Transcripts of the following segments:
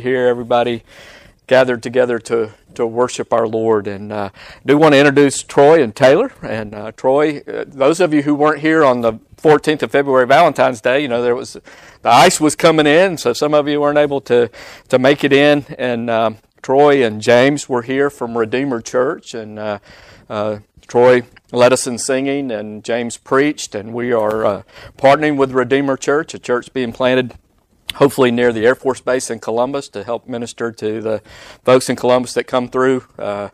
here, everybody gathered together to, to worship our Lord. And uh, I do want to introduce Troy and Taylor. And uh, Troy, uh, those of you who weren't here on the 14th of February, Valentine's Day, you know, there was the ice was coming in, so some of you weren't able to, to make it in. And um, Troy and James were here from Redeemer Church. And uh, uh, Troy led us in singing, and James preached. And we are partnering with Redeemer Church, a church being planted hopefully near the Air Force Base in Columbus to help minister to the folks in Columbus that come through uh,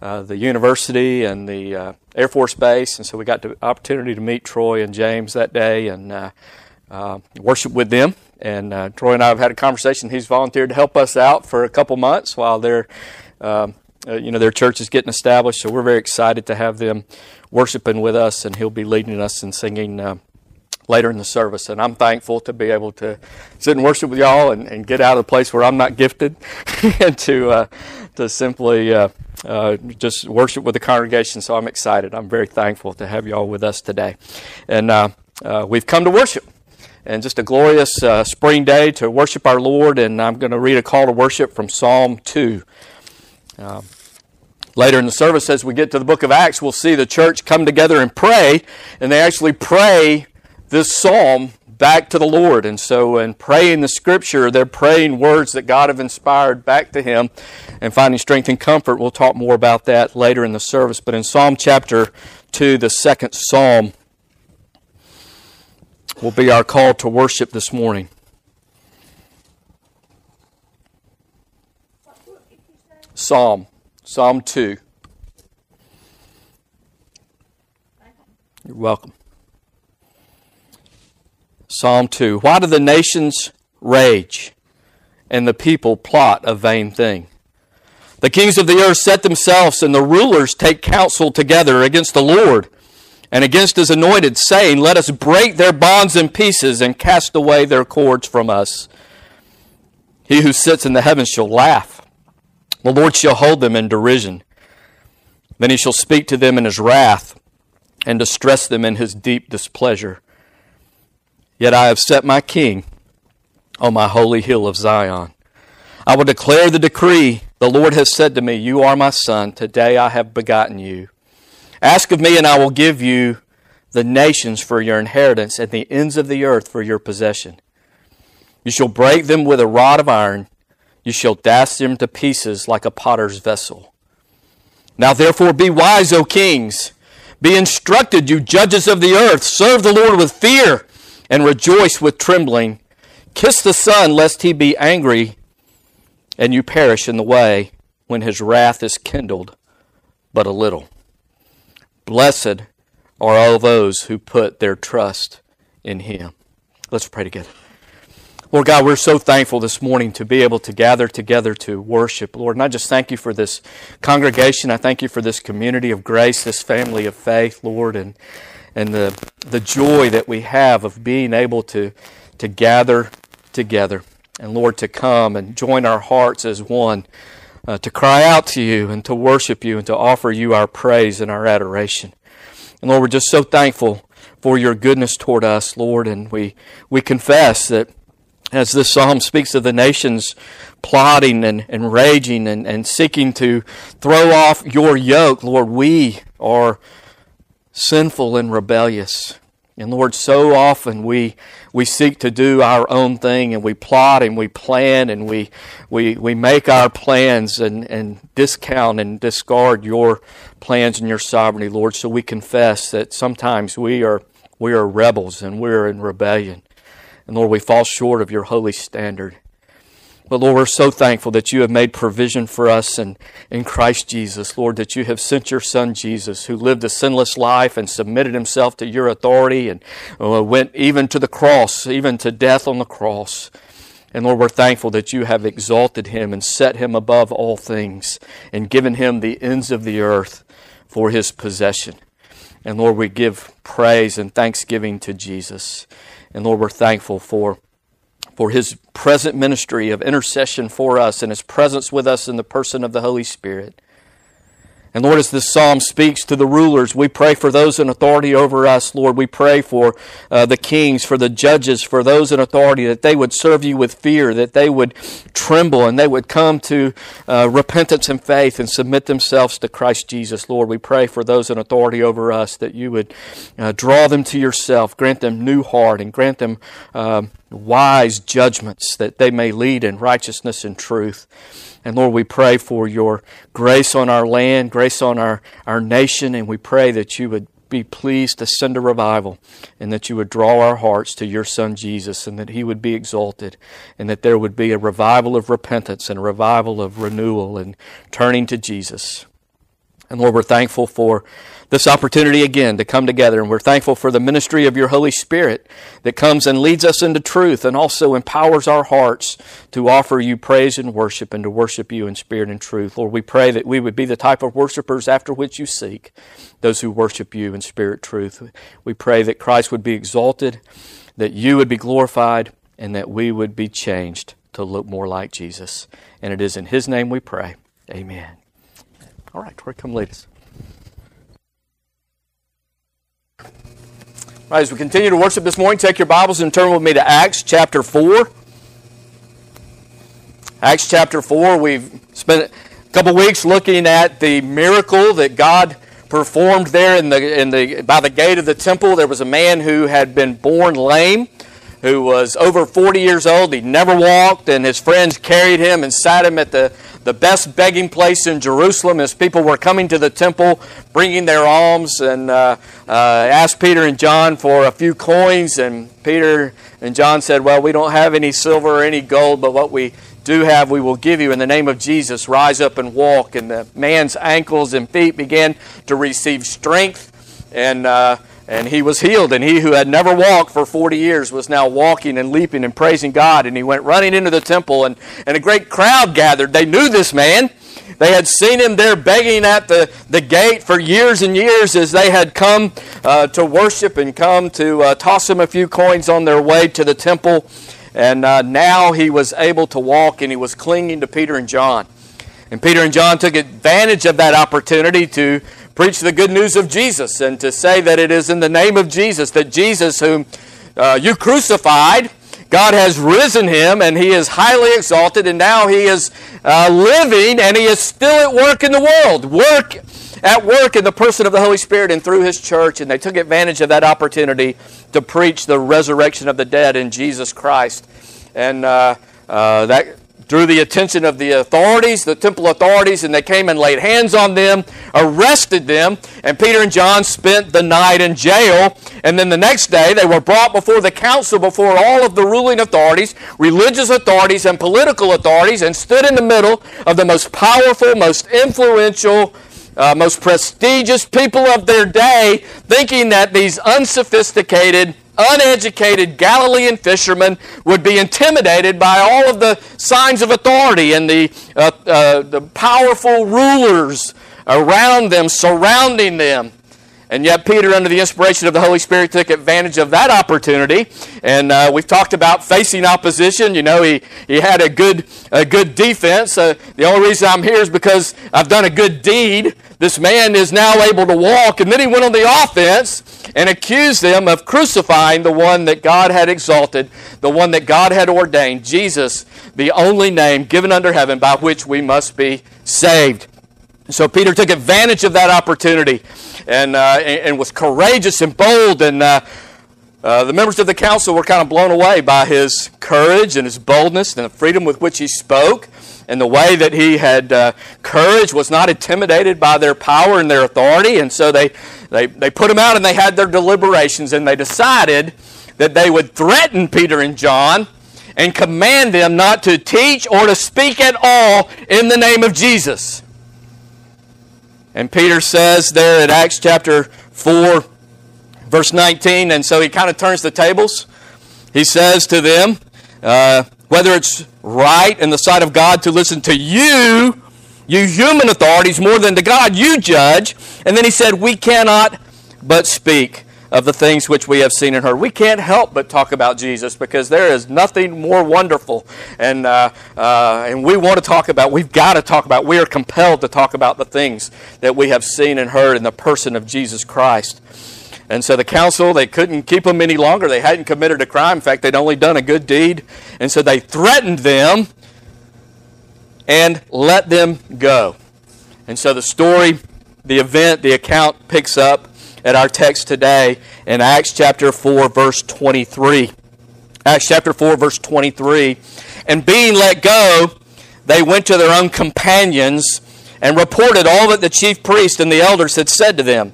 uh, the university and the uh, Air Force Base. And so we got the opportunity to meet Troy and James that day and uh, uh, worship with them. And uh, Troy and I have had a conversation. He's volunteered to help us out for a couple months while they're, um, you know, their church is getting established. So we're very excited to have them worshiping with us, and he'll be leading us in singing later in the service. And I'm thankful to be able to sit and worship with y'all and, and get out of the place where I'm not gifted and to, uh, to simply uh, uh, just worship with the congregation. So I'm excited. I'm very thankful to have y'all with us today. And uh, uh, we've come to worship. And just a glorious uh, spring day to worship our Lord. And I'm going to read a call to worship from Psalm 2. Um, Later in the service, as we get to the book of Acts, we'll see the church come together and pray, and they actually pray this psalm back to the Lord. And so, in praying the scripture, they're praying words that God have inspired back to Him and finding strength and comfort. We'll talk more about that later in the service. But in Psalm chapter 2, the second psalm, will be our call to worship this morning. Psalm, Psalm 2. You're welcome. Psalm 2. Why do the nations rage and the people plot a vain thing? The kings of the earth set themselves and the rulers take counsel together against the Lord and against his anointed, saying, Let us break their bonds in pieces and cast away their cords from us. He who sits in the heavens shall laugh. The Lord shall hold them in derision. Then he shall speak to them in his wrath and distress them in his deep displeasure. Yet I have set my king on my holy hill of Zion. I will declare the decree. The Lord has said to me, You are my son. Today I have begotten you. Ask of me, and I will give you the nations for your inheritance and the ends of the earth for your possession. You shall break them with a rod of iron. You shall dash them to pieces like a potter's vessel. Now therefore be wise, O kings. Be instructed, you judges of the earth. Serve the Lord with fear and rejoice with trembling. Kiss the Son, lest he be angry and you perish in the way when his wrath is kindled but a little. Blessed are all those who put their trust in him. Let's pray together. Lord God, we're so thankful this morning to be able to gather together to worship. Lord, and I just thank you for this congregation. I thank you for this community of grace, this family of faith, Lord, and and the, the joy that we have of being able to, to gather together. And Lord, to come and join our hearts as one, uh, to cry out to you and to worship you and to offer you our praise and our adoration. And Lord, we're just so thankful for your goodness toward us, Lord, and we, we confess that as this psalm speaks of the nations plotting and, and raging and, and seeking to throw off your yoke, Lord, we are sinful and rebellious. And Lord, so often we, we seek to do our own thing and we plot and we plan and we, we, we make our plans and, and discount and discard your plans and your sovereignty, Lord. So we confess that sometimes we are, we are rebels and we're in rebellion. And Lord, we fall short of your holy standard. But Lord, we're so thankful that you have made provision for us in, in Christ Jesus. Lord, that you have sent your Son Jesus, who lived a sinless life and submitted himself to your authority and uh, went even to the cross, even to death on the cross. And Lord, we're thankful that you have exalted him and set him above all things and given him the ends of the earth for his possession. And Lord, we give praise and thanksgiving to Jesus. And Lord, we're thankful for for his present ministry of intercession for us and his presence with us in the person of the Holy Spirit. And Lord, as this psalm speaks to the rulers, we pray for those in authority over us. Lord, we pray for uh, the kings, for the judges, for those in authority, that they would serve you with fear, that they would tremble, and they would come to uh, repentance and faith and submit themselves to Christ Jesus. Lord, we pray for those in authority over us, that you would uh, draw them to yourself, grant them new heart, and grant them um, wise judgments, that they may lead in righteousness and truth. And Lord, we pray for your grace on our land, grace on our, our nation, and we pray that you would be pleased to send a revival and that you would draw our hearts to your Son Jesus and that he would be exalted and that there would be a revival of repentance and a revival of renewal and turning to Jesus. And Lord, we're thankful for this opportunity again to come together. And we're thankful for the ministry of your Holy Spirit that comes and leads us into truth and also empowers our hearts to offer you praise and worship and to worship you in spirit and truth. Lord, we pray that we would be the type of worshipers after which you seek, those who worship you in spirit truth. We pray that Christ would be exalted, that you would be glorified, and that we would be changed to look more like Jesus. And it is in his name we pray. Amen. All right, Troy, come lead us. Right, as we continue to worship this morning, take your Bibles and turn with me to Acts chapter 4. Acts chapter 4, we've spent a couple weeks looking at the miracle that God performed there in the, in the, by the gate of the temple. There was a man who had been born lame, who was over 40 years old. He never walked, and his friends carried him and sat him at the the best begging place in Jerusalem as people were coming to the temple, bringing their alms, and uh, uh, asked Peter and John for a few coins. And Peter and John said, Well, we don't have any silver or any gold, but what we do have, we will give you in the name of Jesus. Rise up and walk. And the man's ankles and feet began to receive strength. And uh, and he was healed. And he who had never walked for 40 years was now walking and leaping and praising God. And he went running into the temple, and, and a great crowd gathered. They knew this man. They had seen him there begging at the, the gate for years and years as they had come uh, to worship and come to uh, toss him a few coins on their way to the temple. And uh, now he was able to walk and he was clinging to Peter and John. And Peter and John took advantage of that opportunity to preach the good news of Jesus and to say that it is in the name of Jesus, that Jesus, whom uh, you crucified, God has risen him and he is highly exalted, and now he is uh, living and he is still at work in the world. Work at work in the person of the Holy Spirit and through his church, and they took advantage of that opportunity to preach the resurrection of the dead in Jesus Christ. And uh, uh, that drew the attention of the authorities, the temple authorities, and they came and laid hands on them, arrested them, and Peter and John spent the night in jail. And then the next day, they were brought before the council, before all of the ruling authorities, religious authorities, and political authorities, and stood in the middle of the most powerful, most influential, uh, most prestigious people of their day, thinking that these unsophisticated, uneducated Galilean fishermen would be intimidated by all of the signs of authority and the, uh, uh, the powerful rulers around them, surrounding them. And yet, Peter, under the inspiration of the Holy Spirit, took advantage of that opportunity. And uh, we've talked about facing opposition. You know, he, he had a good, a good defense. Uh, the only reason I'm here is because I've done a good deed. This man is now able to walk. And then he went on the offense and accused them of crucifying the one that God had exalted, the one that God had ordained, Jesus, the only name given under heaven by which we must be saved. So Peter took advantage of that opportunity and, uh, and, and, was courageous and bold. And uh, uh, the members of the council were kind of blown away by his courage and his boldness and the freedom with which he spoke and the way that he had uh, courage was not intimidated by their power and their authority. And so they, they, they put him out and they had their deliberations and they decided that they would threaten Peter and John and command them not to teach or to speak at all in the name of Jesus. And Peter says there in Acts chapter 4, verse 19, and so he kind of turns the tables. He says to them, uh, whether it's right in the sight of God to listen to you, you human authorities, more than to God, you judge. And then he said, We cannot but speak of the things which we have seen and heard. We can't help but talk about Jesus because there is nothing more wonderful. And, uh, uh, and we want to talk about, we've got to talk about, we are compelled to talk about the things that we have seen and heard in the person of Jesus Christ. And so the council, they couldn't keep them any longer. They hadn't committed a crime. In fact, they'd only done a good deed. And so they threatened them and let them go. And so the story, the event, the account picks up at our text today in Acts chapter 4, verse 23. Acts chapter 4, verse 23. And being let go, they went to their own companions and reported all that the chief priest and the elders had said to them.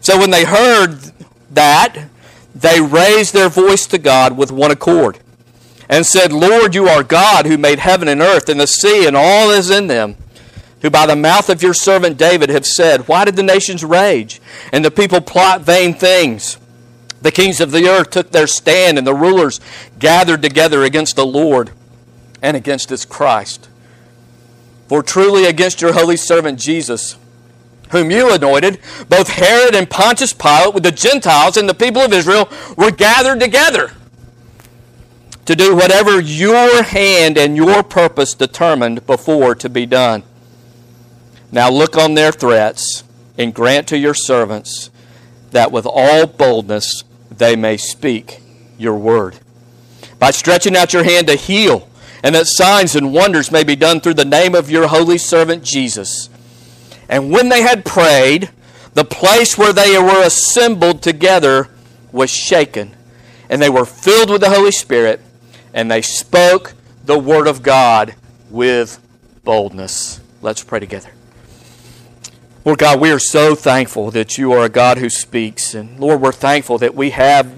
So when they heard that, they raised their voice to God with one accord and said, Lord, you are God who made heaven and earth and the sea and all that is in them who by the mouth of your servant David have said, Why did the nations rage and the people plot vain things? The kings of the earth took their stand, and the rulers gathered together against the Lord and against his Christ. For truly against your holy servant Jesus, whom you anointed, both Herod and Pontius Pilate with the Gentiles and the people of Israel were gathered together to do whatever your hand and your purpose determined before to be done. Now look on their threats and grant to your servants that with all boldness they may speak your word. By stretching out your hand to heal, and that signs and wonders may be done through the name of your holy servant Jesus. And when they had prayed, the place where they were assembled together was shaken, and they were filled with the Holy Spirit, and they spoke the word of God with boldness. Let's pray together. Lord God, we are so thankful that you are a God who speaks. And Lord, we're thankful that we have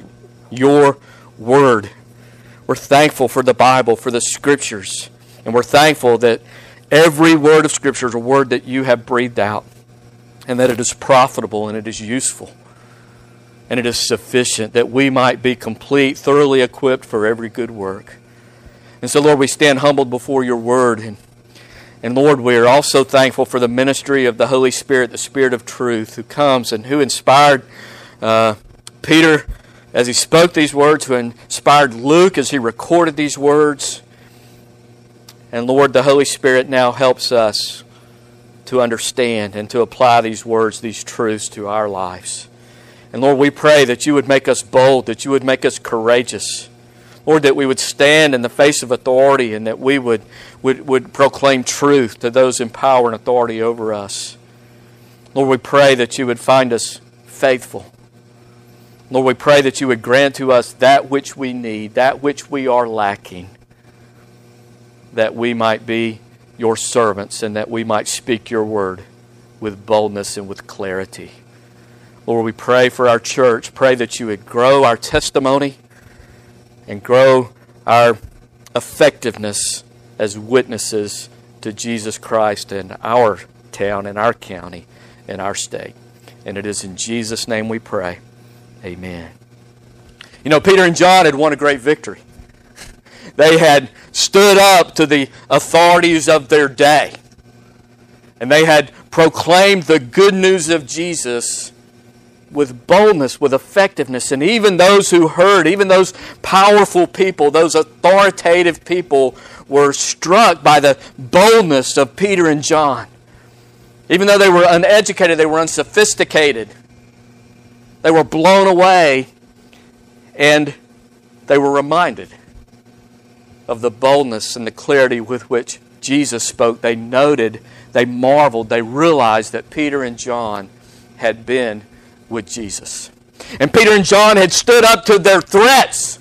your word. We're thankful for the Bible, for the scriptures. And we're thankful that every word of scripture is a word that you have breathed out and that it is profitable and it is useful and it is sufficient that we might be complete, thoroughly equipped for every good work. And so, Lord, we stand humbled before your word and and Lord, we are also thankful for the ministry of the Holy Spirit, the Spirit of truth, who comes and who inspired uh, Peter as he spoke these words, who inspired Luke as he recorded these words. And Lord, the Holy Spirit now helps us to understand and to apply these words, these truths to our lives. And Lord, we pray that you would make us bold, that you would make us courageous Lord, that we would stand in the face of authority and that we would, would, would proclaim truth to those in power and authority over us. Lord, we pray that you would find us faithful. Lord, we pray that you would grant to us that which we need, that which we are lacking, that we might be your servants and that we might speak your word with boldness and with clarity. Lord, we pray for our church. Pray that you would grow our testimony and grow our effectiveness as witnesses to Jesus Christ in our town, in our county, in our state. And it is in Jesus' name we pray. Amen. You know, Peter and John had won a great victory. They had stood up to the authorities of their day. And they had proclaimed the good news of Jesus with boldness, with effectiveness. And even those who heard, even those powerful people, those authoritative people, were struck by the boldness of Peter and John. Even though they were uneducated, they were unsophisticated, they were blown away, and they were reminded of the boldness and the clarity with which Jesus spoke. They noted, they marveled, they realized that Peter and John had been with Jesus. And Peter and John had stood up to their threats.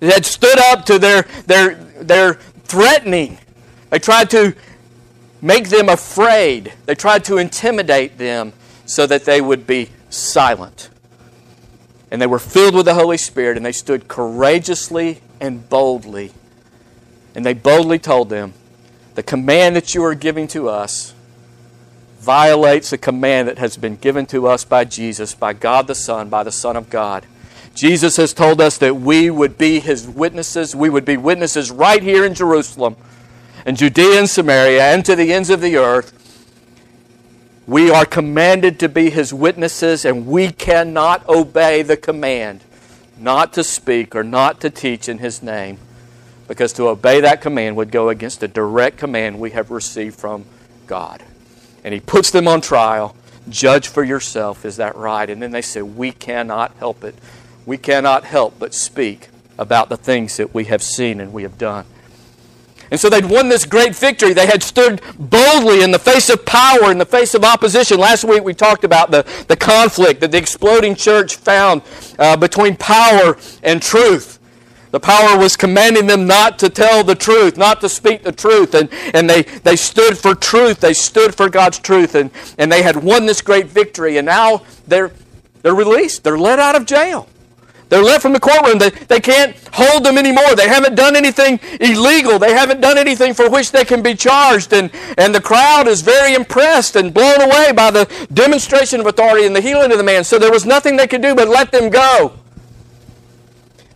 They had stood up to their, their, their threatening. They tried to make them afraid. They tried to intimidate them so that they would be silent. And they were filled with the Holy Spirit and they stood courageously and boldly. And they boldly told them, The command that you are giving to us violates a command that has been given to us by Jesus, by God the Son, by the Son of God. Jesus has told us that we would be his witnesses. We would be witnesses right here in Jerusalem and Judea and Samaria and to the ends of the earth. We are commanded to be his witnesses, and we cannot obey the command not to speak or not to teach in his name, because to obey that command would go against the direct command we have received from God. And he puts them on trial. Judge for yourself. Is that right? And then they say, We cannot help it. We cannot help but speak about the things that we have seen and we have done. And so they'd won this great victory. They had stood boldly in the face of power, in the face of opposition. Last week we talked about the, the conflict that the exploding church found uh, between power and truth. The power was commanding them not to tell the truth, not to speak the truth. And, and they, they stood for truth. They stood for God's truth. And, and they had won this great victory. And now they're, they're released. They're let out of jail. They're let from the courtroom. They, they can't hold them anymore. They haven't done anything illegal. They haven't done anything for which they can be charged. And, and the crowd is very impressed and blown away by the demonstration of authority and the healing of the man. So there was nothing they could do but let them go.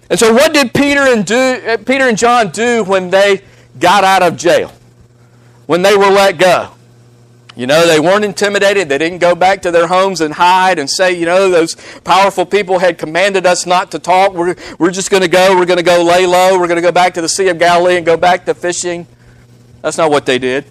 And so what did Peter and, do, uh, Peter and John do when they got out of jail? When they were let go? You know, they weren't intimidated. They didn't go back to their homes and hide and say, you know, those powerful people had commanded us not to talk. We're, we're just going to go. We're going to go lay low. We're going to go back to the Sea of Galilee and go back to fishing. That's not what they did.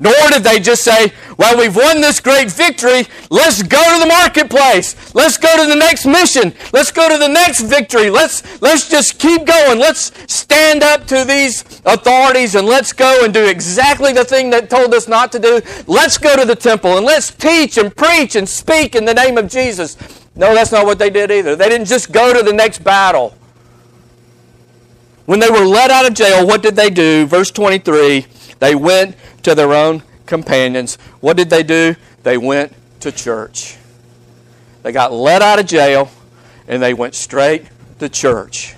Nor did they just say, well, we've won this great victory. Let's go to the marketplace. Let's go to the next mission. Let's go to the next victory. Let's, let's just keep going. Let's stand up to these authorities and let's go and do exactly the thing that told us not to do. Let's go to the temple and let's teach and preach and speak in the name of Jesus. No, that's not what they did either. They didn't just go to the next battle. When they were let out of jail, what did they do? Verse 23 they went to their own companions. What did they do? They went to church. They got let out of jail and they went straight to church.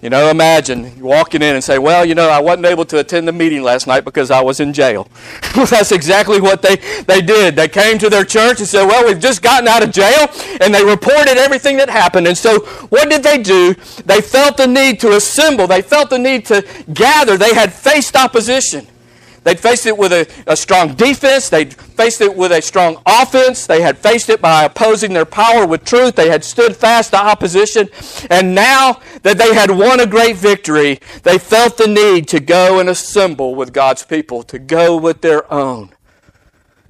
You know, imagine walking in and say, Well, you know, I wasn't able to attend the meeting last night because I was in jail. well, that's exactly what they, they did. They came to their church and said, Well, we've just gotten out of jail, and they reported everything that happened. And so, what did they do? They felt the need to assemble, they felt the need to gather. They had faced opposition. They'd faced it with a, a, strong defense. They'd faced it with a strong offense. They had faced it by opposing their power with truth. They had stood fast to opposition. And now that they had won a great victory, they felt the need to go and assemble with God's people, to go with their own.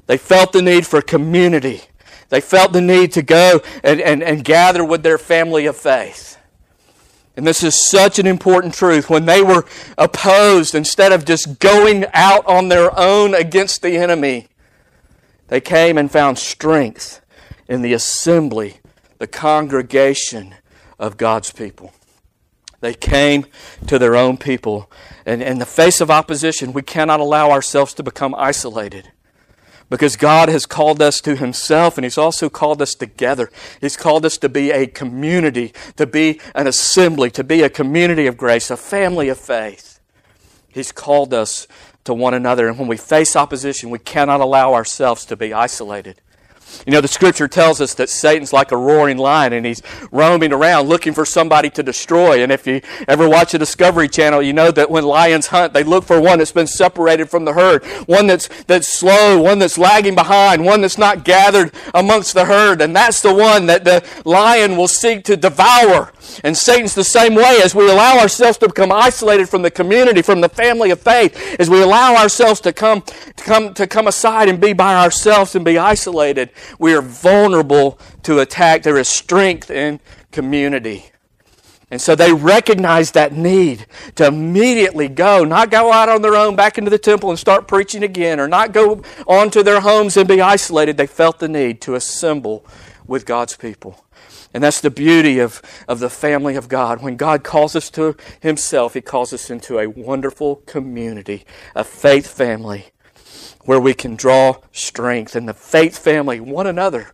They felt the need for community. They felt the need to go and, and, and gather with their family of faith. And this is such an important truth. When they were opposed, instead of just going out on their own against the enemy, they came and found strength in the assembly, the congregation of God's people. They came to their own people. And in the face of opposition, we cannot allow ourselves to become isolated. Because God has called us to Himself and He's also called us together. He's called us to be a community, to be an assembly, to be a community of grace, a family of faith. He's called us to one another. And when we face opposition, we cannot allow ourselves to be isolated. You know, the scripture tells us that Satan's like a roaring lion and he's roaming around looking for somebody to destroy. And if you ever watch the Discovery Channel, you know that when lions hunt, they look for one that's been separated from the herd, one that's, that's slow, one that's lagging behind, one that's not gathered amongst the herd. And that's the one that the lion will seek to devour. And Satan's the same way as we allow ourselves to become isolated from the community, from the family of faith, as we allow ourselves to come, to come, to come aside and be by ourselves and be isolated, we are vulnerable to attack. There is strength in community. And so they recognized that need to immediately go, not go out on their own back into the temple and start preaching again, or not go on to their homes and be isolated. They felt the need to assemble with God's people. And that's the beauty of, of the family of God. When God calls us to Himself, He calls us into a wonderful community, a faith family, where we can draw strength. And the faith family, one another,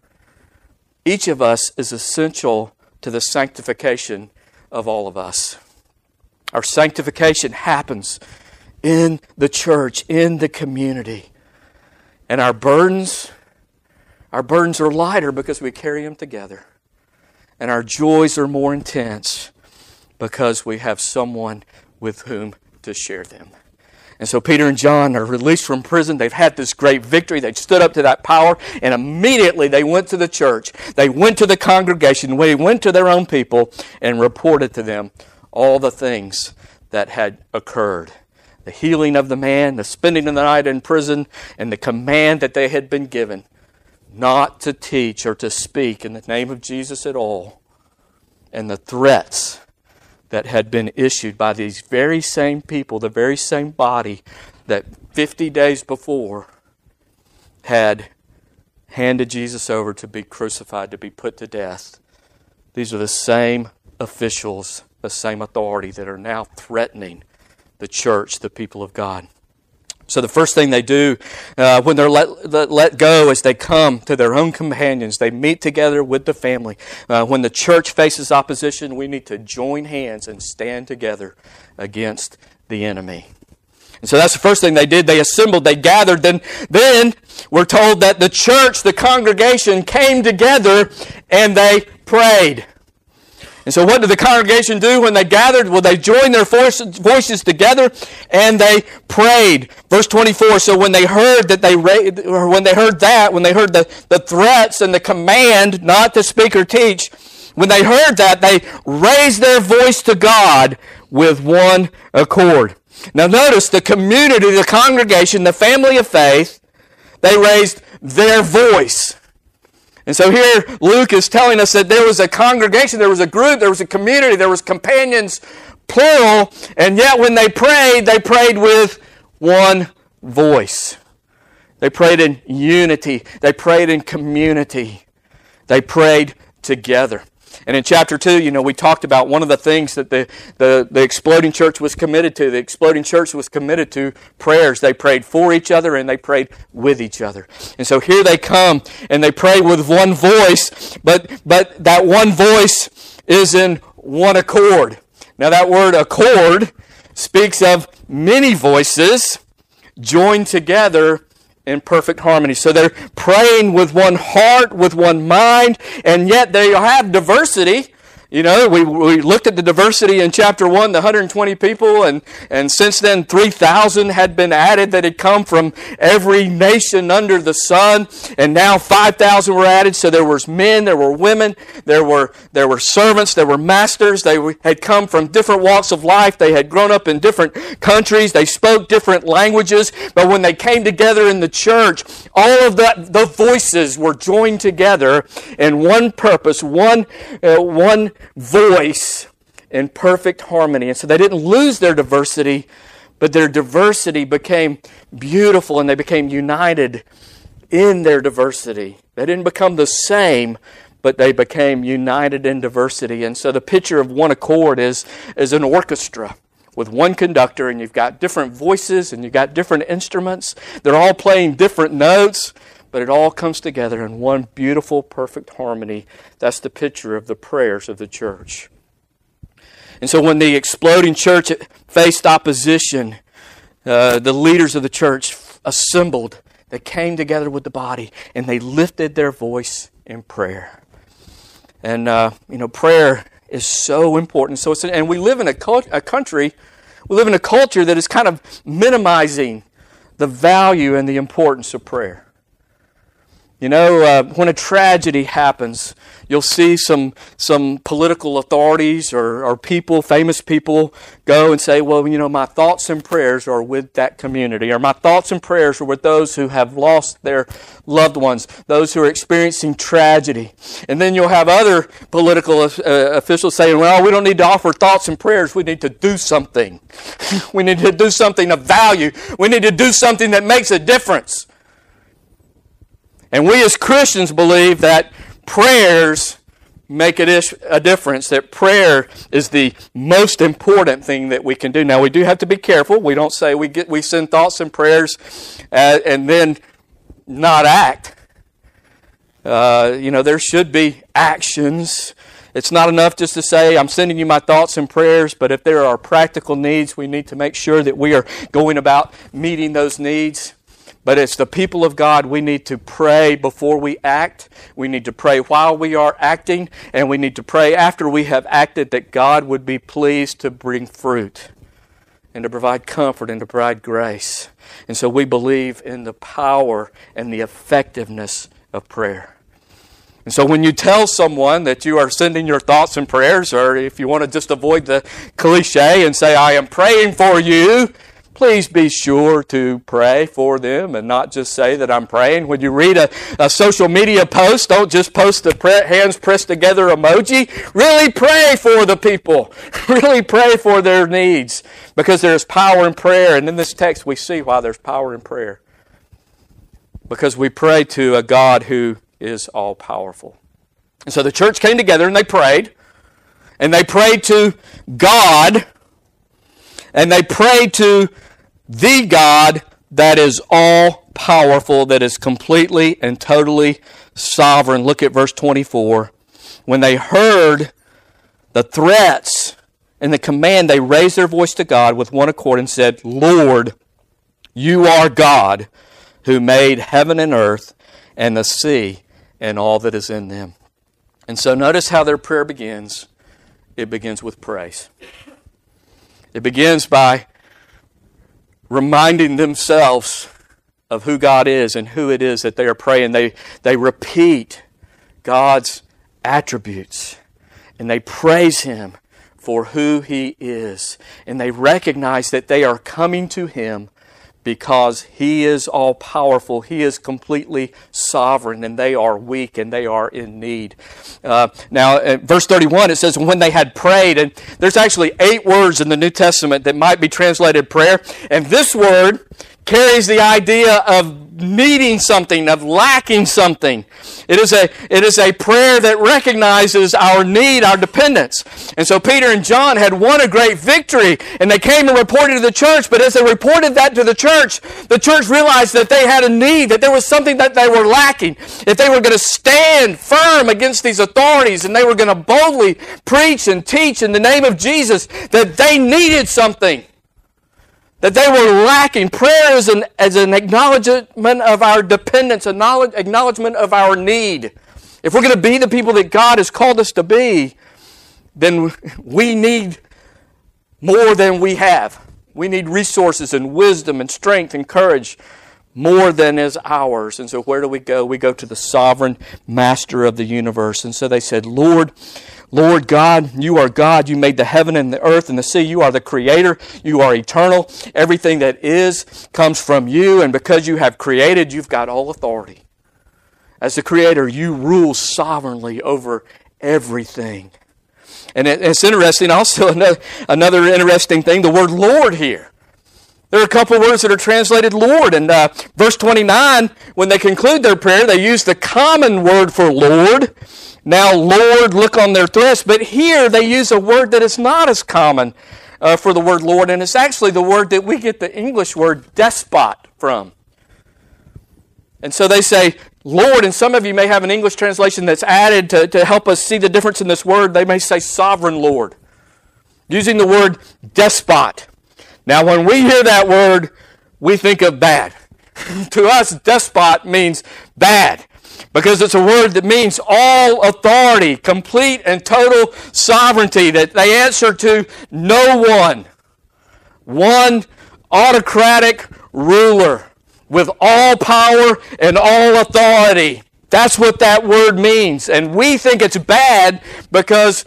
each of us is essential to the sanctification of all of us. Our sanctification happens in the church, in the community. And our burdens, our burdens are lighter because we carry them together and our joys are more intense because we have someone with whom to share them. And so Peter and John are released from prison. They've had this great victory. They stood up to that power, and immediately they went to the church. They went to the congregation. They went to their own people and reported to them all the things that had occurred the healing of the man, the spending of the night in prison, and the command that they had been given not to teach or to speak in the name of Jesus at all, and the threats that had been issued by these very same people, the very same body that 50 days before had handed Jesus over to be crucified, to be put to death. These are the same officials, the same authority that are now threatening the church, the people of God. So the first thing they do uh, when they're let, let, let, go is they come to their own companions. They meet together with the family. Uh, when the church faces opposition, we need to join hands and stand together against the enemy. And so that's the first thing they did. They assembled, they gathered. Then, then we're told that the church, the congregation, came together and they prayed. And so, what did the congregation do when they gathered? Well, they joined their voices together and they prayed. Verse 24. So, when they heard that they, or when they heard that, when they heard the, the threats and the command not to speak or teach, when they heard that, they raised their voice to God with one accord. Now, notice the community, the congregation, the family of faith, they raised their voice. And so here Luke is telling us that there was a congregation, there was a group, there was a community, there was companions, plural, and yet when they prayed, they prayed with one voice. They prayed in unity. They prayed in community. They prayed together. And in chapter 2, you know, we talked about one of the things that the, the, the exploding church was committed to. The exploding church was committed to prayers. They prayed for each other and they prayed with each other. And so here they come and they pray with one voice, but, but that one voice is in one accord. Now, that word accord speaks of many voices joined together in perfect harmony. So they're praying with one heart, with one mind, and yet they have diversity. You know, we, we looked at the diversity in chapter 1, the 120 people, and, and since then 3,000 had been added that had come from every nation under the sun, and now 5,000 were added. So there was men, there were women, there were, there were servants, there were masters. They had come from different walks of life. They had grown up in different countries. They spoke different languages. But when they came together in the church, all of the, the voices were joined together in one purpose, one, uh, one voice in perfect harmony. And so they didn't lose their diversity, but their diversity became beautiful and they became united in their diversity. They didn't become the same, but they became united in diversity. And so the picture of one accord is, is an orchestra with one conductor, and you've got different voices and you've got different instruments. They're all playing different notes, but it all comes together in one beautiful, perfect harmony. That's the picture of the prayers of the church. And so when the exploding church faced opposition, uh, the leaders of the church assembled. They came together with the body and they lifted their voice in prayer. And, uh, you know, prayer is so important. So and we live in a, cult, a country, we live in a culture that is kind of minimizing the value and the importance of prayer. You know, uh, when a tragedy happens, you'll see some, some political authorities or, or people, famous people, go and say, Well, you know, my thoughts and prayers are with that community, or my thoughts and prayers are with those who have lost their loved ones, those who are experiencing tragedy. And then you'll have other political uh, officials saying, Well, we don't need to offer thoughts and prayers, we need to do something. we need to do something of value, we need to do something that makes a difference. And we as Christians believe that prayers make a, a difference, that prayer is the most important thing that we can do. Now, we do have to be careful. We don't say we, get, we send thoughts and prayers uh, and then not act. Uh, you know, there should be actions. It's not enough just to say, I'm sending you my thoughts and prayers, but if there are practical needs, we need to make sure that we are going about meeting those needs. But it's the people of God. We need to pray before we act. We need to pray while we are acting. And we need to pray after we have acted that God would be pleased to bring fruit. and to provide comfort and to provide grace. And so we believe in the power and the effectiveness of prayer. And so when you tell someone that you are sending your thoughts and prayers, or if you want to just avoid the cliche and say, I am praying for you, please be sure to pray for them and not just say that I'm praying. When you read a, a social media post, don't just post the hands pressed together emoji. Really pray for the people. really pray for their needs because there's power in prayer. And in this text, we see why there's power in prayer. Because we pray to a God who is all powerful. And so the church came together and they prayed. And they prayed to God. And they prayed to the God that is all powerful, that is completely and totally sovereign. Look at verse 24. When they heard the threats and the command, they raised their voice to God with one accord and said, Lord, you are God who made heaven and earth and the sea and all that is in them. And so notice how their prayer begins. It begins with praise. It begins by reminding themselves of who God is and who it is that they are praying. They, they repeat God's attributes and they praise Him for who He is. And they recognize that they are coming to Him because He is all powerful. He is completely sovereign, and they are weak and they are in need. Uh, now, verse 31, it says, When they had prayed, and there's actually eight words in the New Testament that might be translated prayer, and this word carries the idea of needing something, of lacking something. It is a, it is a prayer that recognizes our need, our dependence. And so Peter and John had won a great victory and they came and reported to the church. But as they reported that to the church, the church realized that they had a need, that there was something that they were lacking. If they were going to stand firm against these authorities and they were going to boldly preach and teach in the name of Jesus, that they needed something that they were lacking. Prayer is an, an acknowledgement of our dependence, an acknowledgement of our need. If we're going to be the people that God has called us to be, then we need more than we have. We need resources and wisdom and strength and courage more than is ours. And so where do we go? We go to the sovereign master of the universe. And so they said, Lord, Lord God, you are God. You made the heaven and the earth and the sea. You are the creator. You are eternal. Everything that is comes from you. And because you have created, you've got all authority. As the creator, you rule sovereignly over everything. And it's interesting also, another, another interesting thing, the word Lord here. There are a couple words that are translated Lord. And uh, verse 29, when they conclude their prayer, they use the common word for Lord. Now, Lord, look on their threats. But here they use a word that is not as common uh, for the word Lord, and it's actually the word that we get the English word despot from. And so they say, Lord, and some of you may have an English translation that's added to, to help us see the difference in this word. They may say sovereign Lord, using the word despot. Now, when we hear that word, we think of bad. to us, despot means bad because it's a word that means all authority, complete and total sovereignty, that they answer to no one. One autocratic ruler with all power and all authority. That's what that word means. And we think it's bad because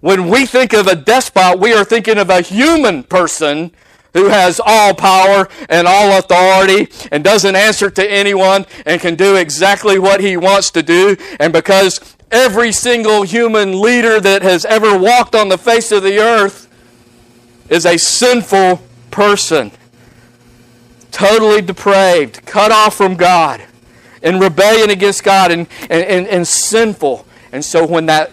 when we think of a despot, we are thinking of a human person who has all power and all authority and doesn't answer to anyone and can do exactly what he wants to do. And because every single human leader that has ever walked on the face of the earth is a sinful person, totally depraved, cut off from God, in rebellion against God, and, and, and, and sinful. And so when that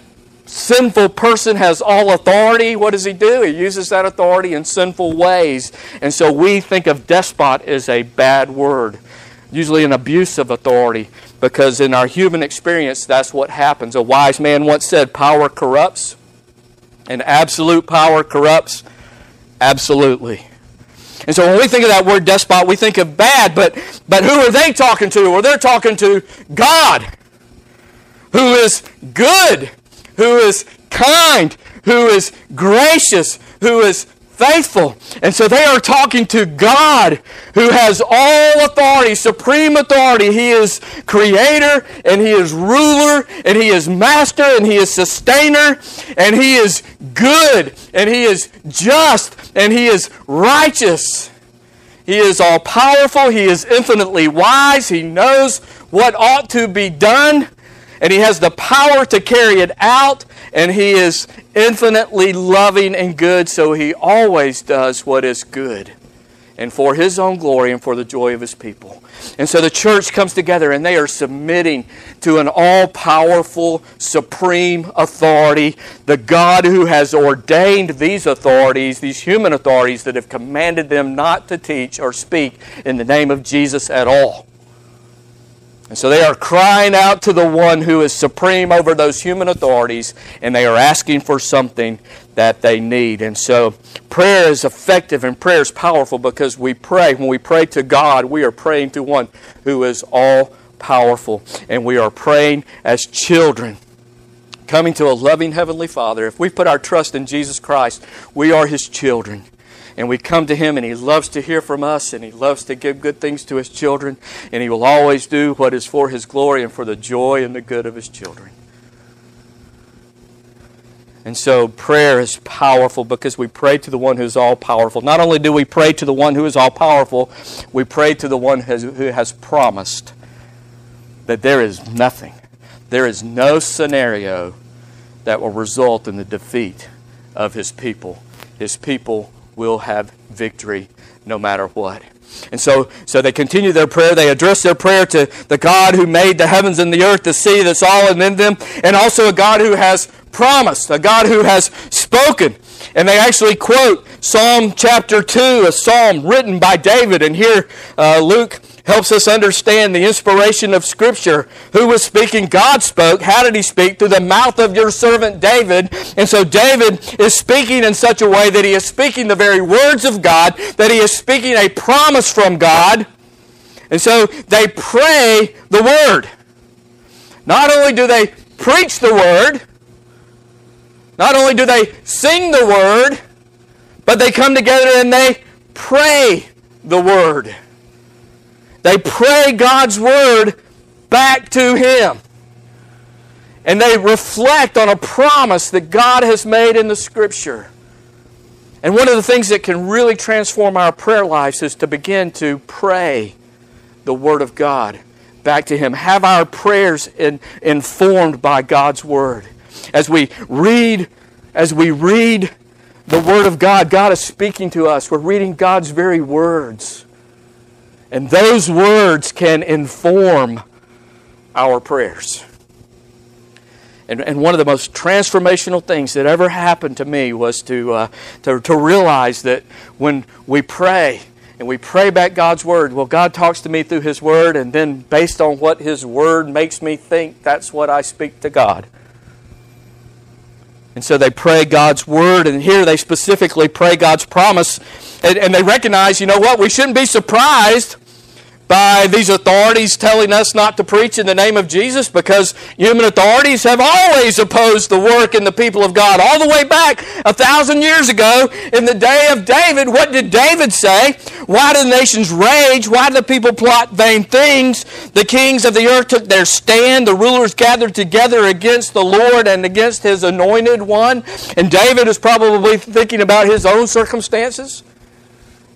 sinful person has all authority, what does he do? He uses that authority in sinful ways. And so we think of despot as a bad word, usually an abuse of authority, because in our human experience, that's what happens. A wise man once said, Power corrupts, and absolute power corrupts absolutely. And so when we think of that word despot, we think of bad, but, but who are they talking to? Well, they're talking to God, who is good who is kind, who is gracious, who is faithful. And so they are talking to God who has all authority, supreme authority. He is creator and he is ruler and he is master and he is sustainer and he is good and he is just and he is righteous. He is all powerful. He is infinitely wise. He knows what ought to be done and he has the power to carry it out and He is infinitely loving and good, so He always does what is good and for His own glory and for the joy of His people. And so the church comes together and they are submitting to an all powerful, supreme authority, the God who has ordained these authorities, these human authorities that have commanded them not to teach or speak in the name of Jesus at all. And so they are crying out to the one who is supreme over those human authorities, and they are asking for something that they need. And so prayer is effective and prayer is powerful because we pray. When we pray to God, we are praying to one who is all powerful. And we are praying as children coming to a loving Heavenly Father. If we put our trust in Jesus Christ, we are His children and we come to Him, and He loves to hear from us, and He loves to give good things to His children, and He will always do what is for His glory and for the joy and the good of His children. And so prayer is powerful because we pray to the one who is all powerful. Not only do we pray to the one who is all powerful, we pray to the one who has promised that there is nothing, there is no scenario that will result in the defeat of his people. His people will have victory no matter what. And so, so they continue their prayer. They address their prayer to the God who made the heavens and the earth, the sea that's all in them, and also a God who has promised, a God who has spoken. And they actually quote Psalm chapter 2, a psalm written by David. And here uh, Luke helps us understand the inspiration of Scripture. Who was speaking? God spoke. How did he speak? Through the mouth of your servant David. And so David is speaking in such a way that he is speaking the very words of God, that he is speaking a promise from God. And so they pray the Word. Not only do they preach the Word, not only do they sing the Word, but they come together and they pray the Word. They pray God's word back to Him. And they reflect on a promise that God has made in the Scripture. And one of the things that can really transform our prayer lives is to begin to pray the Word of God back to Him. Have our prayers in, informed by God's Word. As we read, as we read the Word of God, God is speaking to us. We're reading God's very words. And those words can inform our prayers. And, and one of the most transformational things that ever happened to me was to, uh, to, to realize that when we pray, and we pray back God's Word. Well, God talks to me through His Word, and then based on what His Word makes me think, that's what I speak to God. And so they pray God's Word, and here they specifically pray God's promise, and, and they recognize, you know what, we shouldn't be surprised by these authorities telling us not to preach in the name of Jesus because human authorities have always opposed the work and the people of God. All the way back a thousand years ago in the day of David, what did David say? Why do the nations rage? Why do the people plot vain things? The kings of the earth took their stand. The rulers gathered together against the Lord and against his anointed one. And David is probably thinking about his own circumstances.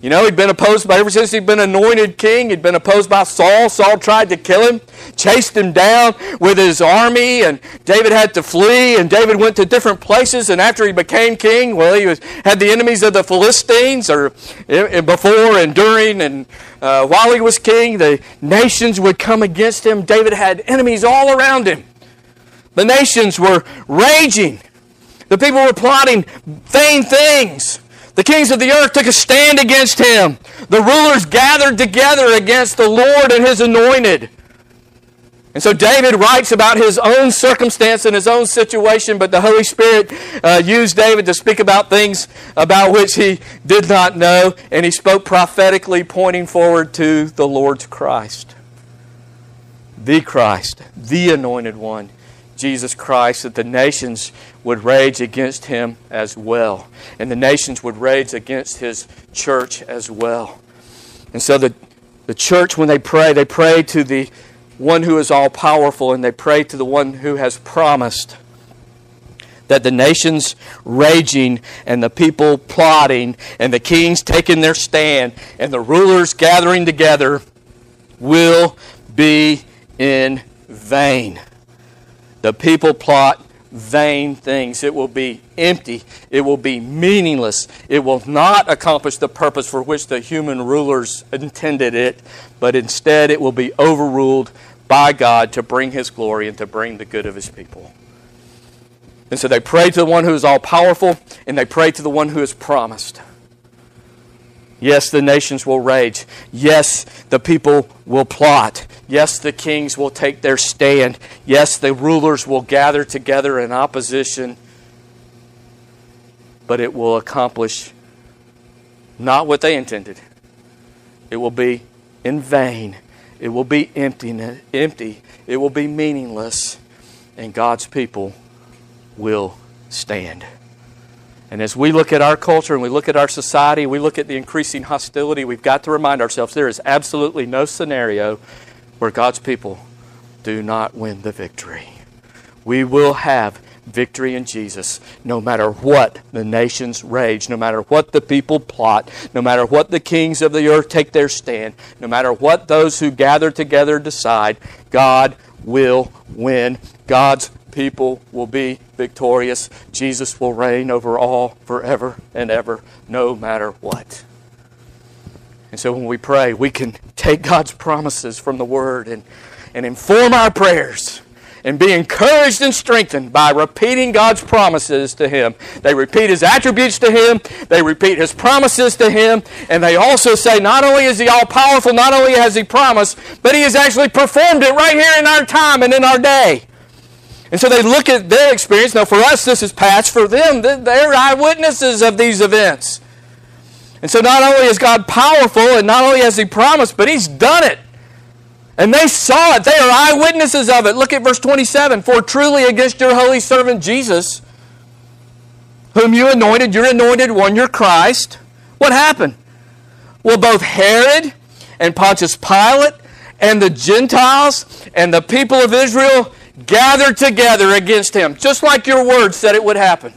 You know, he'd been opposed by, ever since he'd been anointed king, he'd been opposed by Saul. Saul tried to kill him, chased him down with his army, and David had to flee, and David went to different places, and after he became king, well, he was, had the enemies of the Philistines, or before and during, and uh, while he was king, the nations would come against him. David had enemies all around him. The nations were raging. The people were plotting vain things. The kings of the earth took a stand against him. The rulers gathered together against the Lord and his anointed. And so David writes about his own circumstance and his own situation, but the Holy Spirit uh, used David to speak about things about which he did not know, and he spoke prophetically, pointing forward to the Lord's Christ. The Christ, the anointed one, Jesus Christ, that the nations would rage against him as well. And the nations would rage against his church as well. And so the, the church, when they pray, they pray to the one who is all powerful and they pray to the one who has promised that the nations raging and the people plotting and the kings taking their stand and the rulers gathering together will be in vain. The people plot vain things. It will be empty. It will be meaningless. It will not accomplish the purpose for which the human rulers intended it, but instead it will be overruled by God to bring His glory and to bring the good of His people. And so they pray to the one who is all powerful, and they pray to the one who is promised. Yes, the nations will rage. Yes, the people will plot. Yes, the kings will take their stand. Yes, the rulers will gather together in opposition. But it will accomplish not what they intended. It will be in vain. It will be empty. empty. It will be meaningless. And God's people will stand. And as we look at our culture and we look at our society, we look at the increasing hostility, we've got to remind ourselves there is absolutely no scenario where God's people do not win the victory. We will have victory in Jesus no matter what the nations rage, no matter what the people plot, no matter what the kings of the earth take their stand, no matter what those who gather together decide, God will win. God's people will be victorious. Jesus will reign over all forever and ever, no matter what. And so when we pray, we can take God's promises from the Word and, and inform our prayers and be encouraged and strengthened by repeating God's promises to Him. They repeat His attributes to Him, they repeat His promises to Him, and they also say not only is He all powerful, not only has He promised, but He has actually performed it right here in our time and in our day. And so they look at their experience. Now, for us, this is past. For them, they're eyewitnesses of these events. And so not only is God powerful and not only has He promised, but He's done it. And they saw it. They are eyewitnesses of it. Look at verse 27. For truly against your holy servant Jesus, whom you anointed, your anointed one, your Christ, what happened? Well, both Herod and Pontius Pilate and the Gentiles and the people of Israel gathered together against him, just like your word said it would happen.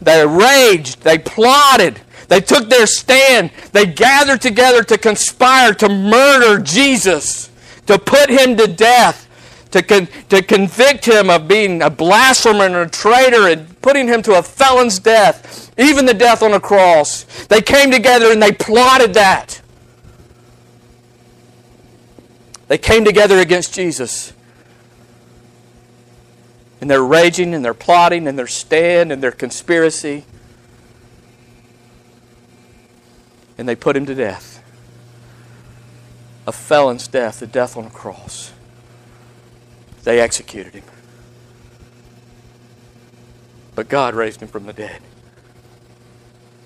They raged, they plotted, they took their stand, they gathered together to conspire to murder Jesus, to put him to death, to, con- to convict him of being a blasphemer and a traitor and putting him to a felon's death, even the death on a cross. They came together and they plotted that. They came together against Jesus and they're raging and they're plotting and they're stand and they're conspiracy. And they put him to death. A felon's death, a death on a cross. They executed him. But God raised him from the dead.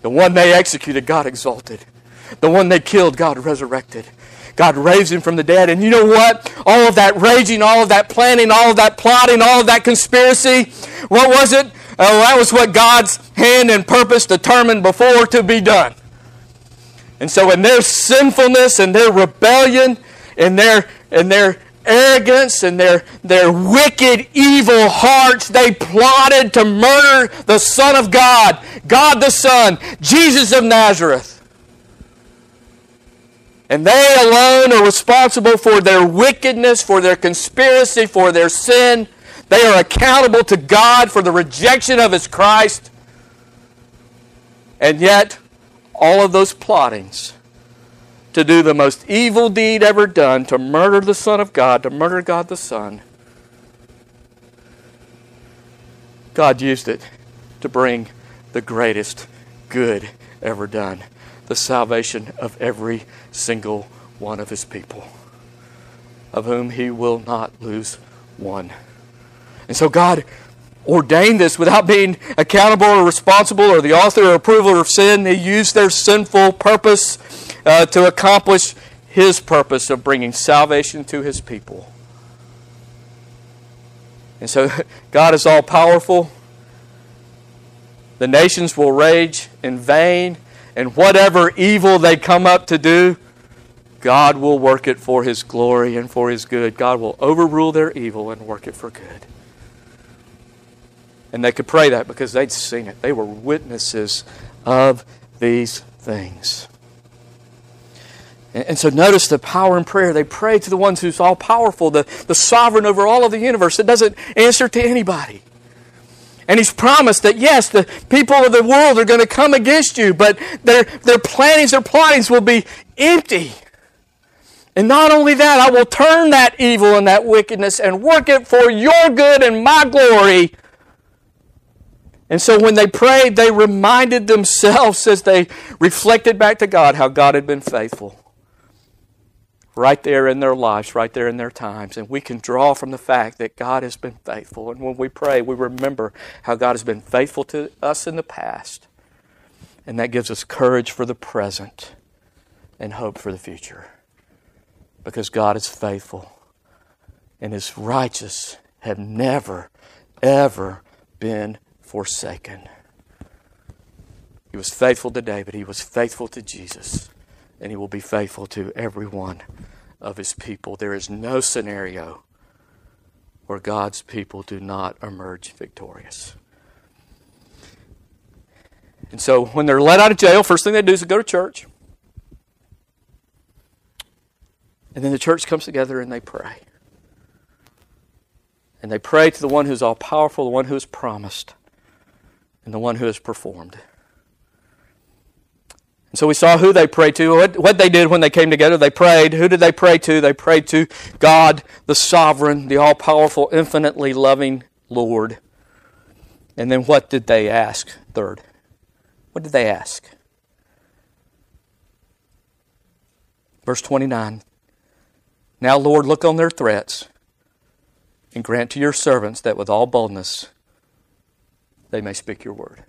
The one they executed, God exalted. The one they killed, God resurrected. God raised him from the dead. And you know what? All of that raging, all of that planning, all of that plotting, all of that conspiracy, what was it? Oh, that was what God's hand and purpose determined before to be done. And so in their sinfulness and their rebellion and their and their arrogance and their, their wicked, evil hearts, they plotted to murder the Son of God, God the Son, Jesus of Nazareth. And they alone are responsible for their wickedness, for their conspiracy, for their sin. They are accountable to God for the rejection of His Christ. And yet, all of those plottings to do the most evil deed ever done, to murder the Son of God, to murder God the Son, God used it to bring the greatest good ever done the salvation of every single one of his people, of whom he will not lose one. And so God ordained this without being accountable or responsible or the author or approval of sin. He used their sinful purpose uh, to accomplish his purpose of bringing salvation to his people. And so God is all powerful. The nations will rage in vain, and whatever evil they come up to do, God will work it for His glory and for His good. God will overrule their evil and work it for good. And they could pray that because they'd seen it. They were witnesses of these things. And so notice the power in prayer. They pray to the ones who's all powerful, the, the sovereign over all of the universe that doesn't answer to anybody. And he's promised that yes, the people of the world are going to come against you, but their, their plannings, their plottings will be empty. And not only that, I will turn that evil and that wickedness and work it for your good and my glory and so when they prayed, they reminded themselves as they reflected back to God how God had been faithful. Right there in their lives, right there in their times. And we can draw from the fact that God has been faithful. And when we pray, we remember how God has been faithful to us in the past. And that gives us courage for the present and hope for the future. Because God is faithful and His righteous have never, ever been forsaken. He was faithful to David, he was faithful to Jesus, and he will be faithful to every one of his people. There is no scenario where God's people do not emerge victorious. And so when they're let out of jail, first thing they do is go to church. And then the church comes together and they pray. And they pray to the one who's all powerful, the one who is promised and the one who has performed. And so we saw who they prayed to, what, what they did when they came together. They prayed. Who did they pray to? They prayed to God, the sovereign, the all powerful, infinitely loving Lord. And then what did they ask? Third, what did they ask? Verse 29 Now, Lord, look on their threats and grant to your servants that with all boldness they may speak your word.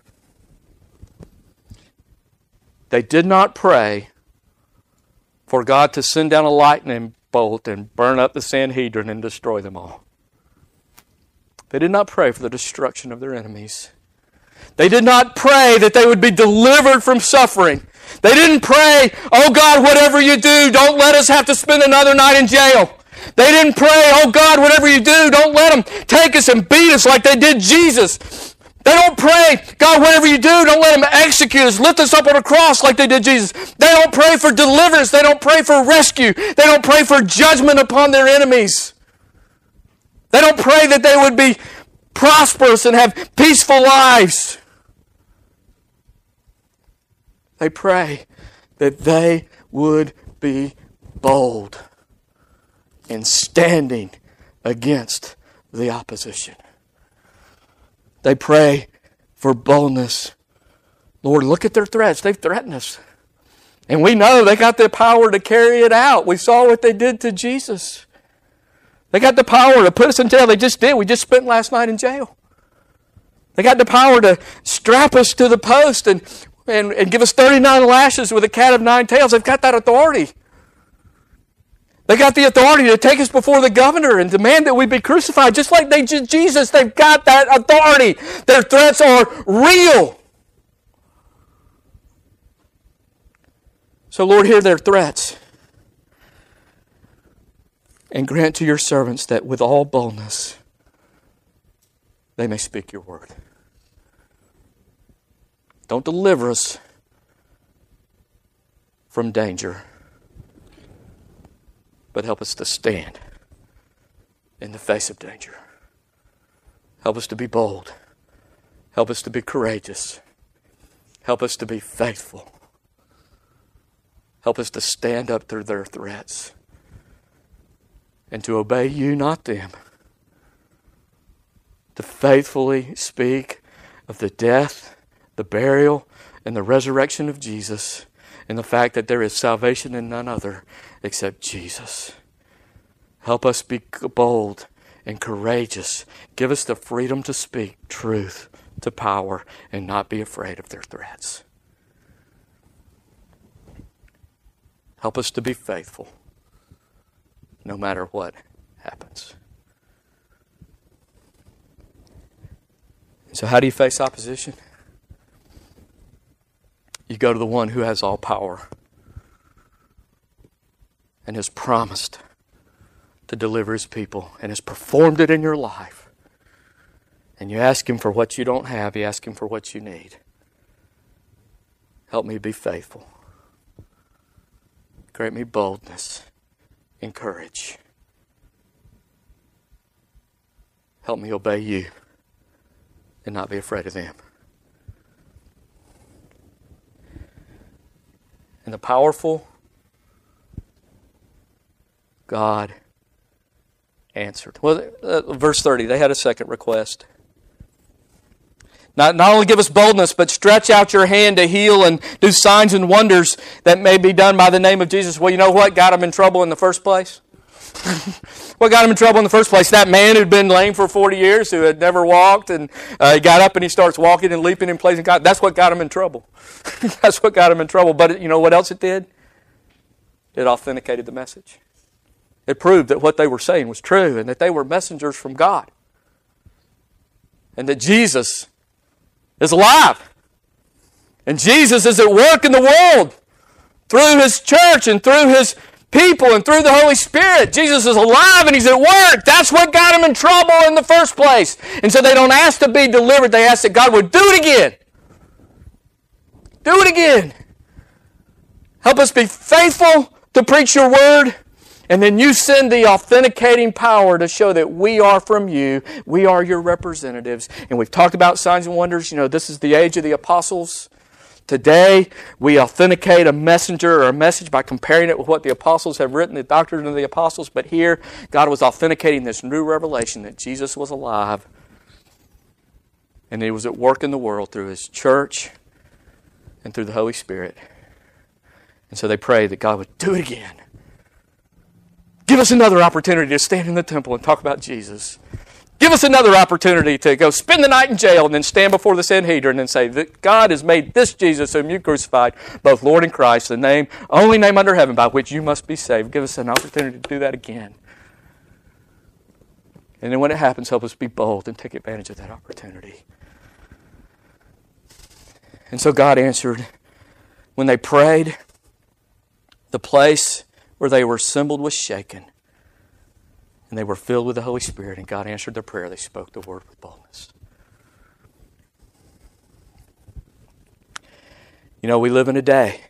They did not pray for God to send down a lightning bolt and burn up the Sanhedrin and destroy them all. They did not pray for the destruction of their enemies. They did not pray that they would be delivered from suffering. They didn't pray, oh God, whatever you do, don't let us have to spend another night in jail. They didn't pray, oh God, whatever you do, don't let them take us and beat us like they did Jesus. They don't pray, God, whatever you do, don't let them execute us. Lift us up on a cross like they did Jesus. They don't pray for deliverance. They don't pray for rescue. They don't pray for judgment upon their enemies. They don't pray that they would be prosperous and have peaceful lives. They pray that they would be bold in standing against the opposition. They pray for boldness. Lord, look at their threats. They've threatened us. And we know they got the power to carry it out. We saw what they did to Jesus. They got the power to put us in jail. They just did. We just spent last night in jail. They got the power to strap us to the post and, and, and give us 39 lashes with a cat of nine tails. They've got that authority. They got the authority to take us before the governor and demand that we be crucified, just like they Jesus. They've got that authority. Their threats are real. So, Lord, hear their threats. And grant to your servants that with all boldness they may speak your word. Don't deliver us from danger but help us to stand in the face of danger. Help us to be bold. Help us to be courageous. Help us to be faithful. Help us to stand up through their threats and to obey you, not them. To faithfully speak of the death, the burial, and the resurrection of Jesus, and the fact that there is salvation in none other except Jesus. Help us be bold and courageous. Give us the freedom to speak truth to power and not be afraid of their threats. Help us to be faithful no matter what happens. So, how do you face opposition? You go to the one who has all power and has promised to deliver his people and has performed it in your life. And you ask him for what you don't have, you ask him for what you need. Help me be faithful. Grant me boldness and courage. Help me obey you and not be afraid of them. And the powerful God answered. Well, uh, verse 30, they had a second request. Not, not only give us boldness, but stretch out your hand to heal and do signs and wonders that may be done by the name of Jesus. Well, you know what got him in trouble in the first place? what got him in trouble in the first place? That man who'd been lame for 40 years, who had never walked, and uh, he got up and he starts walking and leaping and praising God. That's what got him in trouble. That's what got him in trouble. But you know what else it did? It authenticated the message. It proved that what they were saying was true and that they were messengers from God. And that Jesus is alive. And Jesus is at work in the world through His church and through His people and through the Holy Spirit. Jesus is alive and He's at work. That's what got Him in trouble in the first place. And so they don't ask to be delivered, they ask that God would do it again. Do it again. Help us be faithful to preach your word. And then you send the authenticating power to show that we are from you. We are your representatives. And we've talked about signs and wonders. You know, this is the age of the apostles. Today, we authenticate a messenger or a message by comparing it with what the apostles have written, the doctrine of the apostles. But here, God was authenticating this new revelation that Jesus was alive and He was at work in the world through His church and through the Holy Spirit. And so they prayed that God would do it again. Give us another opportunity to stand in the temple and talk about Jesus. Give us another opportunity to go spend the night in jail and then stand before the Sanhedrin and say that God has made this Jesus whom you crucified both Lord and Christ, the name, only name under heaven by which you must be saved. Give us an opportunity to do that again. And then when it happens, help us be bold and take advantage of that opportunity. And so God answered when they prayed, the place where they were assembled was shaken. And they were filled with the Holy Spirit, and God answered their prayer. They spoke the word with boldness. You know, we live in a day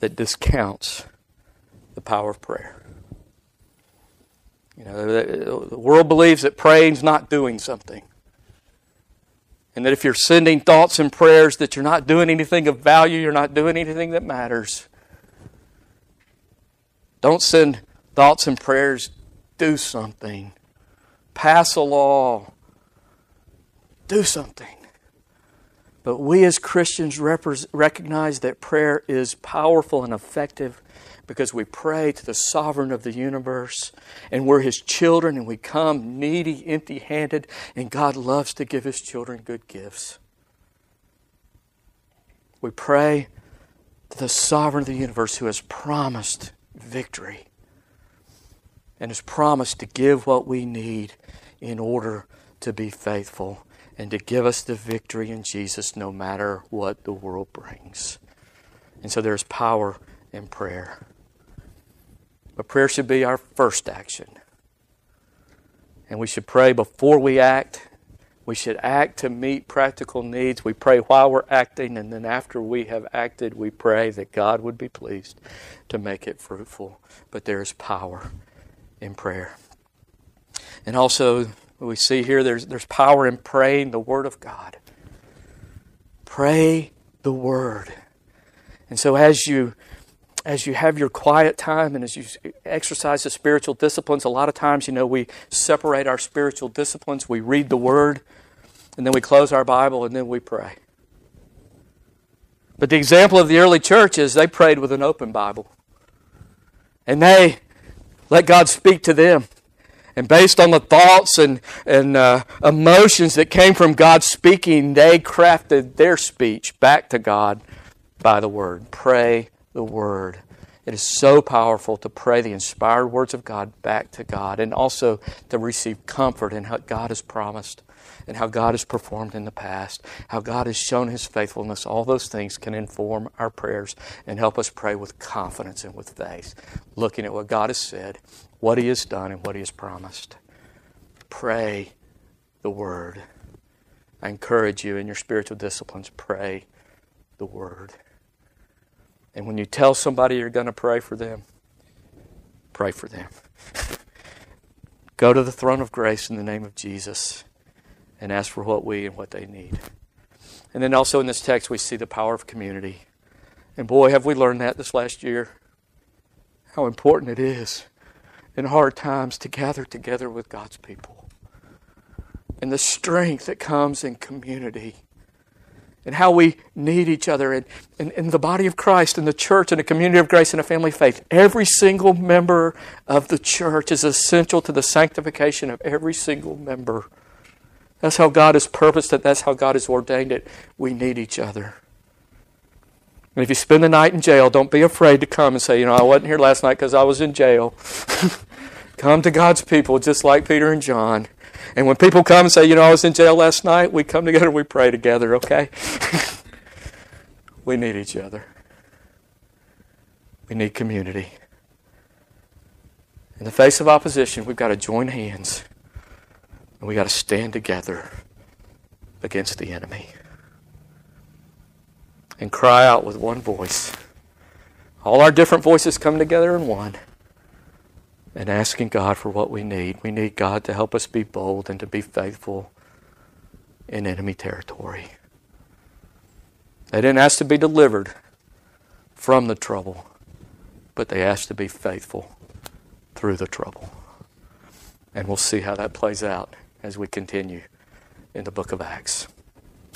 that discounts the power of prayer. You know, the world believes that praying's not doing something. And that if you're sending thoughts and prayers that you're not doing anything of value, you're not doing anything that matters. Don't send thoughts and prayers. Do something. Pass a law. Do something. But we as Christians recognize that prayer is powerful and effective because we pray to the sovereign of the universe and we're his children and we come needy, empty handed, and God loves to give his children good gifts. We pray to the sovereign of the universe who has promised victory and has promised to give what we need in order to be faithful and to give us the victory in Jesus no matter what the world brings. And so there's power in prayer. But prayer should be our first action. And we should pray before we act. We should act to meet practical needs. We pray while we're acting, and then after we have acted, we pray that God would be pleased to make it fruitful. But there is power in prayer. And also, we see here there's, there's power in praying the Word of God. Pray the Word. And so, as you as you have your quiet time and as you exercise the spiritual disciplines, a lot of times, you know, we separate our spiritual disciplines. We read the Word, and then we close our Bible, and then we pray. But the example of the early church is they prayed with an open Bible. And they let God speak to them. And based on the thoughts and, and uh, emotions that came from God speaking, they crafted their speech back to God by the Word. Pray the Word. It is so powerful to pray the inspired words of God back to God and also to receive comfort in what God has promised and how God has performed in the past, how God has shown His faithfulness. All those things can inform our prayers and help us pray with confidence and with faith, looking at what God has said, what He has done, and what He has promised. Pray the Word. I encourage you in your spiritual disciplines, pray the Word. And when you tell somebody you're going to pray for them, pray for them. Go to the throne of grace in the name of Jesus and ask for what we and what they need. And then also in this text, we see the power of community. And boy, have we learned that this last year. How important it is in hard times to gather together with God's people. And the strength that comes in community. And how we need each other in, in, in the body of Christ, in the church, in a community of grace, in a family of faith. Every single member of the church is essential to the sanctification of every single member. That's how God has purposed it. That's how God has ordained it. We need each other. And if you spend the night in jail, don't be afraid to come and say, you know, I wasn't here last night because I was in jail. come to God's people just like Peter and John. And when people come and say, you know, I was in jail last night, we come together we pray together, okay? we need each other. We need community. In the face of opposition, we've got to join hands and we got to stand together against the enemy and cry out with one voice. All our different voices come together in one and asking God for what we need. We need God to help us be bold and to be faithful in enemy territory. They didn't ask to be delivered from the trouble, but they asked to be faithful through the trouble. And we'll see how that plays out as we continue in the book of Acts.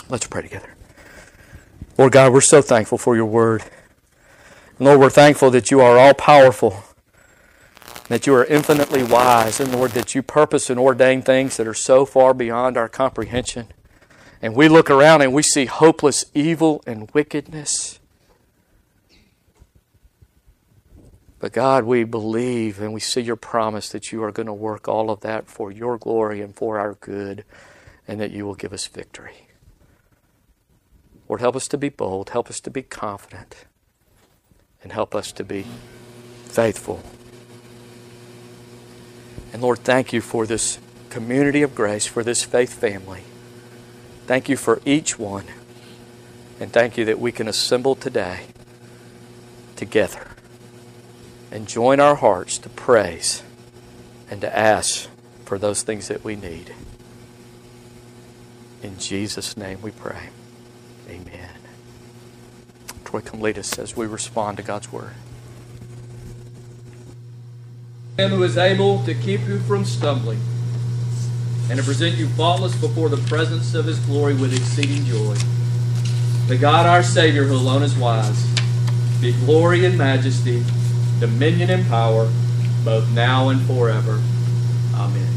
Let's pray together. Lord God, we're so thankful for your word. Lord, we're thankful that you are all powerful, that you are infinitely wise, and Lord, that you purpose and ordain things that are so far beyond our comprehension. And we look around and we see hopeless evil and wickedness. But God, we believe and we see your promise that you are going to work all of that for your glory and for our good, and that you will give us victory. Lord, help us to be bold, help us to be confident, and help us to be faithful. And Lord, thank you for this community of grace, for this faith family. Thank you for each one. And thank you that we can assemble today together and join our hearts to praise and to ask for those things that we need. In Jesus' name we pray. Amen. Troy, come lead us as we respond to God's word. Him who is able to keep you from stumbling and to present you faultless before the presence of his glory with exceeding joy. The God our Savior, who alone is wise, be glory and majesty dominion and power, both now and forever. Amen.